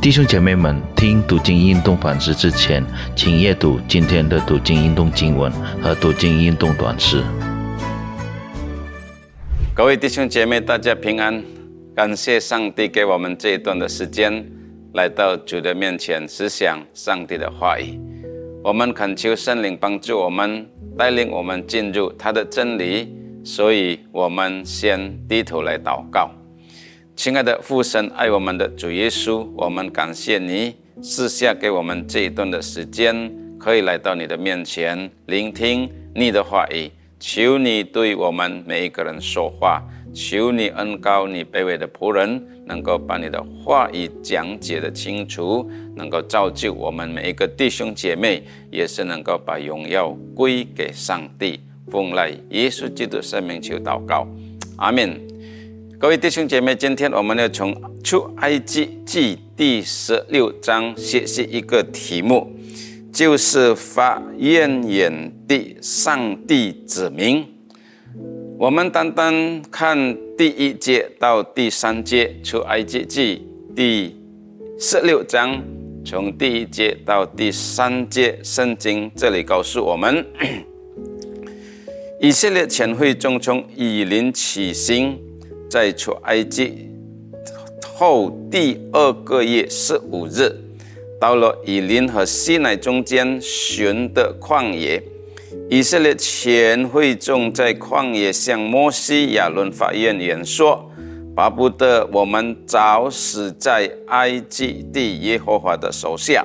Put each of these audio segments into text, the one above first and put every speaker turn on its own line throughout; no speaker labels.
弟兄姐妹们，听读经运动反思之前，请阅读今天的读经运动经文和读经运动短诗。
各位弟兄姐妹，大家平安！感谢上帝给我们这一段的时间，来到主的面前思想上帝的话语。我们恳求圣灵帮助我们，带领我们进入他的真理。所以，我们先低头来祷告。亲爱的父神，爱我们的主耶稣，我们感谢你赐下给我们这一段的时间，可以来到你的面前，聆听你的话语。求你对我们每一个人说话，求你恩高你卑微的仆人，能够把你的话语讲解的清楚，能够造就我们每一个弟兄姐妹，也是能够把荣耀归给上帝。奉来耶稣基督圣名求祷告，阿门。各位弟兄姐妹，今天我们要从出埃及记第十六章学习一个题目，就是发怨言的上帝子民。我们单单看第一节到第三节，出埃及记第十六章，从第一节到第三节，圣经这里告诉我们，以色列全会众从以林起行。在出埃及后第二个月十五日，到了以林和西奈中间寻的旷野，以色列全会众在旷野向摩西亚伦发怨言说：“巴不得我们早死在埃及地耶和华的手下，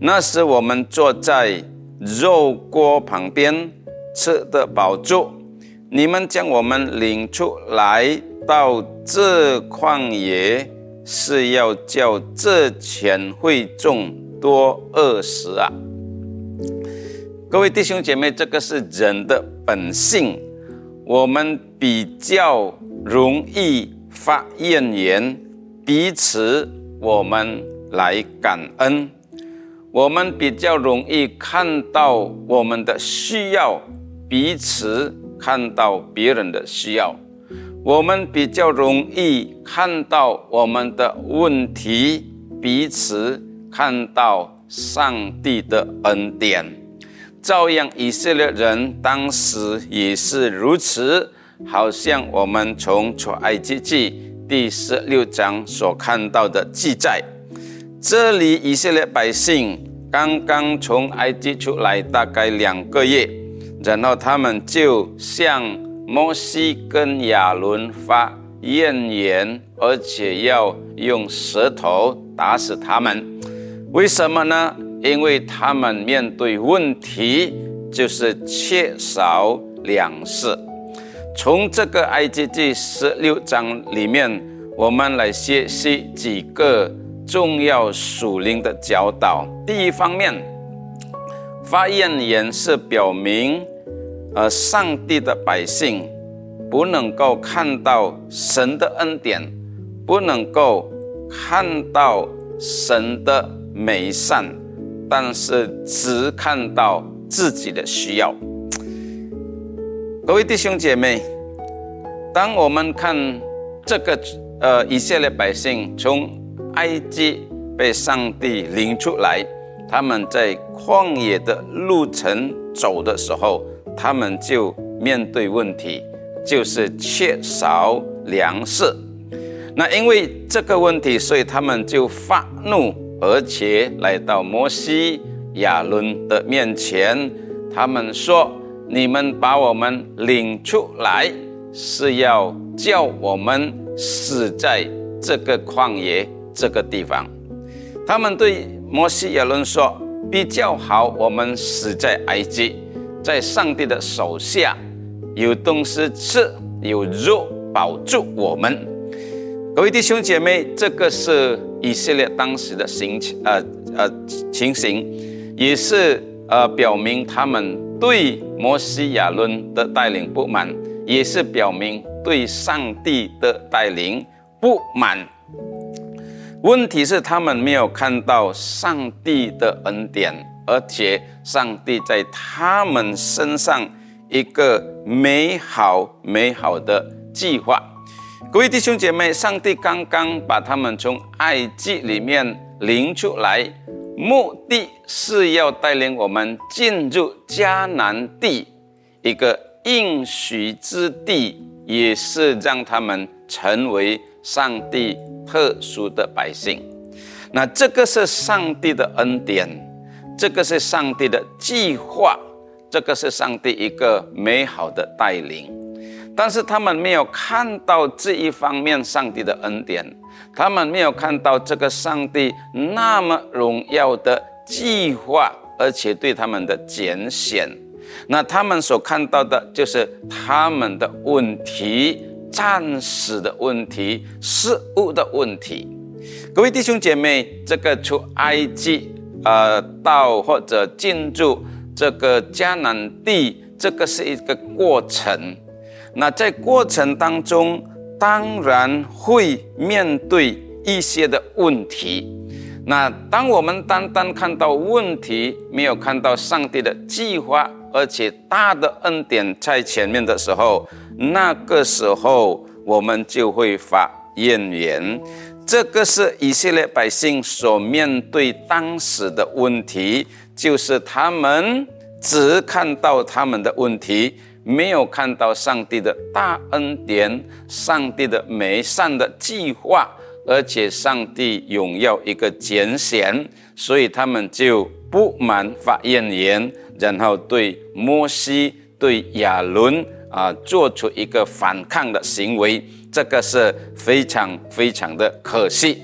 那时我们坐在肉锅旁边吃的饱足，你们将我们领出来。”到这旷野是要叫这钱会众多饿死啊！各位弟兄姐妹，这个是人的本性，我们比较容易发怨言，彼此我们来感恩，我们比较容易看到我们的需要，彼此看到别人的需要。我们比较容易看到我们的问题，彼此看到上帝的恩典。照样，以色列人当时也是如此。好像我们从出埃及记第十六章所看到的记载，这里以色列百姓刚刚从埃及出来，大概两个月，然后他们就向。摩西跟亚伦发怨言，而且要用舌头打死他们。为什么呢？因为他们面对问题就是缺少粮食。从这个埃及记十六章里面，我们来学习几个重要属灵的教导。第一方面，发怨言是表明。而上帝的百姓不能够看到神的恩典，不能够看到神的美善，但是只看到自己的需要。各位弟兄姐妹，当我们看这个呃以色列百姓从埃及被上帝领出来，他们在旷野的路程走的时候。他们就面对问题，就是缺少粮食。那因为这个问题，所以他们就发怒，而且来到摩西、亚伦的面前。他们说：“你们把我们领出来，是要叫我们死在这个旷野这个地方。”他们对摩西、亚伦说：“比较好，我们死在埃及。”在上帝的手下，有东西吃，有肉保住我们。各位弟兄姐妹，这个是以色列当时的情呃呃情形，也是呃表明他们对摩西亚伦的带领不满，也是表明对上帝的带领不满。问题是他们没有看到上帝的恩典。而且，上帝在他们身上一个美好美好的计划。各位弟兄姐妹，上帝刚刚把他们从埃及里面领出来，目的是要带领我们进入迦南地一个应许之地，也是让他们成为上帝特殊的百姓。那这个是上帝的恩典，这个是上帝的计划，这个是上帝一个美好的带领。但是他们没有看到这一方面上帝的恩典，他们没有看到这个上帝那么荣耀的计划，而且对他们的拣选。那他们所看到的就是他们的问题，暂时的问题，事物的问题。各位弟兄姐妹，这个出埃及，呃，到或者进入这个迦南地，这个是一个过程。那在过程当中，当然会面对一些的问题。那当我们单单看到问题，没有看到上帝的计划，而且大的恩典在前面的时候，那个时候我们就会发怨言。这个是以色列百姓所面对当时的问题，就是他们只看到他们的问题。没有看到上帝的大恩典，上帝的美善的计划，而且上帝荣耀一个拣选，所以他们就不满发怨言，然后对摩西、对亚伦啊做出一个反抗的行为，这个是非常非常的可惜。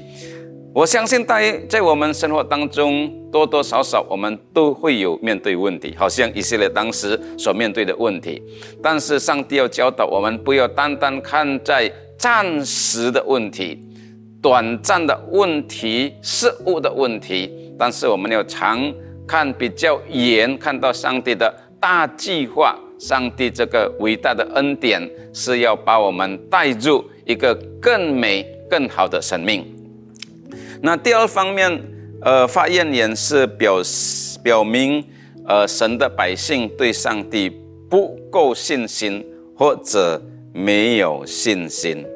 我相信大家在我们生活当中。多多少少，我们都会有面对问题，好像以色列当时所面对的问题。但是，上帝要教导我们，不要单单看在暂时的问题、短暂的问题、事物的问题，但是我们要常看比较远，看到上帝的大计划。上帝这个伟大的恩典，是要把我们带入一个更美、更好的生命。那第二方面。呃，发怨言是表表明，呃，神的百姓对上帝不够信心，或者没有信心。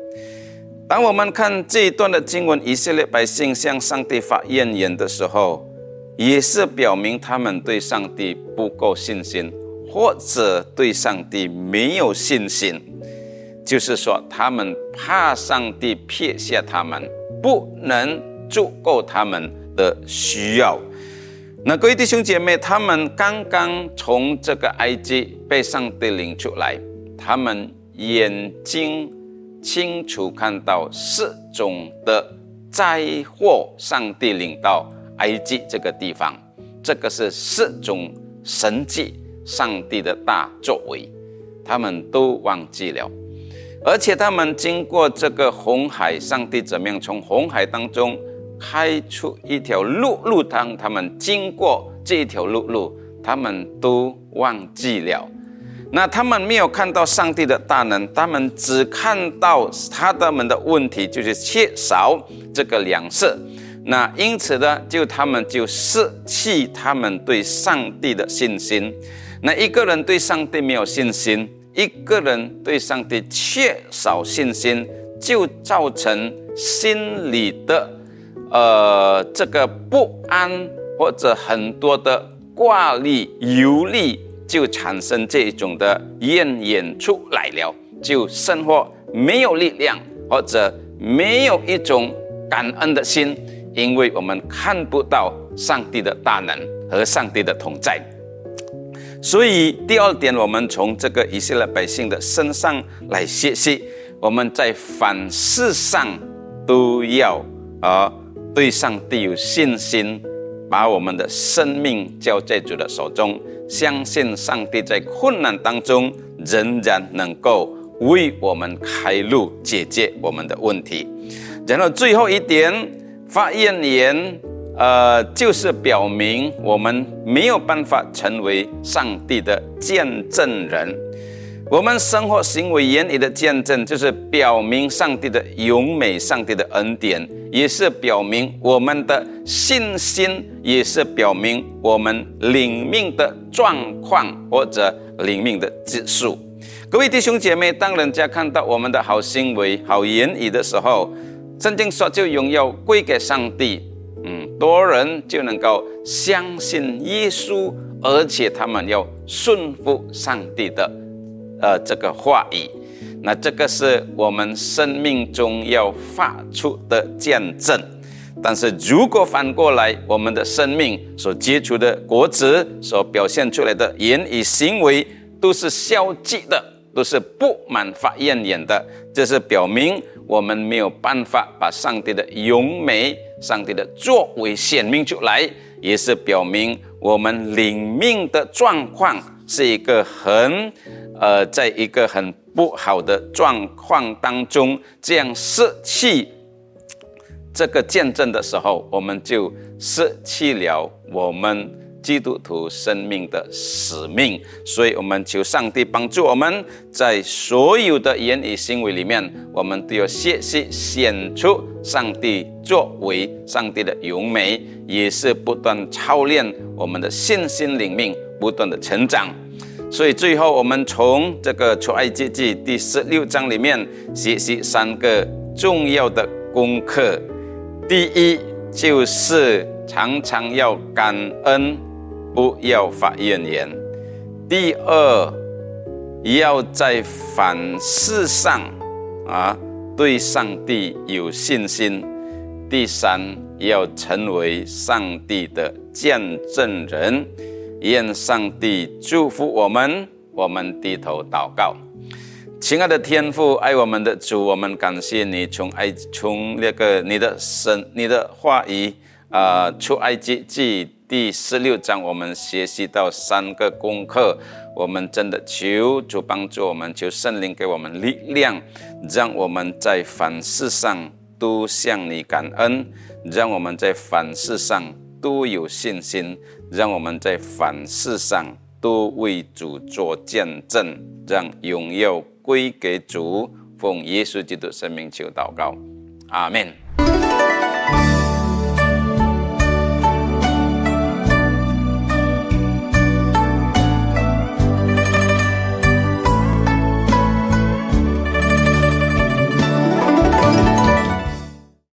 当我们看这一段的经文，以色列百姓向上帝发怨言的时候，也是表明他们对上帝不够信心，或者对上帝没有信心。就是说，他们怕上帝撇下他们，不能足够他们。的需要，那各位弟兄姐妹，他们刚刚从这个埃及被上帝领出来，他们眼睛清楚看到四种的灾祸，上帝领到埃及这个地方，这个是四种神迹，上帝的大作为，他们都忘记了，而且他们经过这个红海，上帝怎么样从红海当中？开出一条路路，当他们经过这一条路路，他们都忘记了。那他们没有看到上帝的大能，他们只看到他的们的问题，就是缺少这个粮食。那因此呢，就他们就失去他们对上帝的信心。那一个人对上帝没有信心，一个人对上帝缺少信心，就造成心理的。呃，这个不安或者很多的挂虑、忧虑，就产生这种的怨言出来了，就生活没有力量，或者没有一种感恩的心，因为我们看不到上帝的大能和上帝的同在。所以第二点，我们从这个以色列百姓的身上来学习，我们在凡事上都要啊。对上帝有信心，把我们的生命交在主的手中，相信上帝在困难当中仍然能够为我们开路，解决我们的问题。然后最后一点，发言言，呃，就是表明我们没有办法成为上帝的见证人。我们生活行为言语的见证，就是表明上帝的永美，上帝的恩典，也是表明我们的信心，也是表明我们领命的状况或者领命的指数。各位弟兄姐妹，当人家看到我们的好行为、好言语的时候，圣经说就荣耀归给上帝。嗯，多人就能够相信耶稣，而且他们要顺服上帝的，呃，这个话语。那这个是我们生命中要发出的见证。但是如果反过来，我们的生命所接触的果子，所表现出来的言语行为，都是消极的，都是不满法怨言的，这是表明我们没有办法把上帝的荣美、上帝的作为显明出来，也是表明我们领命的状况是一个很，呃，在一个很不好的状况当中，这样失去。这个见证的时候，我们就失去了我们基督徒生命的使命。所以，我们求上帝帮助我们在所有的言语行为里面，我们都要学习显出上帝作为上帝的荣美，也是不断操练我们的信心灵命，不断的成长。所以，最后我们从这个出埃及记第十六章里面学习三个重要的功课。第一就是常常要感恩，不要发怨言。第二，要在凡事上啊对上帝有信心。第三，要成为上帝的见证人。愿上帝祝福我们，我们低头祷告。亲爱的天父，爱我们的主，我们感谢你。从爱从那个你的神、你的话语啊，出埃及记第十六章，我们学习到三个功课。我们真的求主帮助我们，求圣灵给我们力量，让我们在凡事上都向你感恩，让我们在凡事上都有信心，让我们在凡事上都为主做见证，让荣耀。归给主，奉耶稣基督生命求祷告，阿门。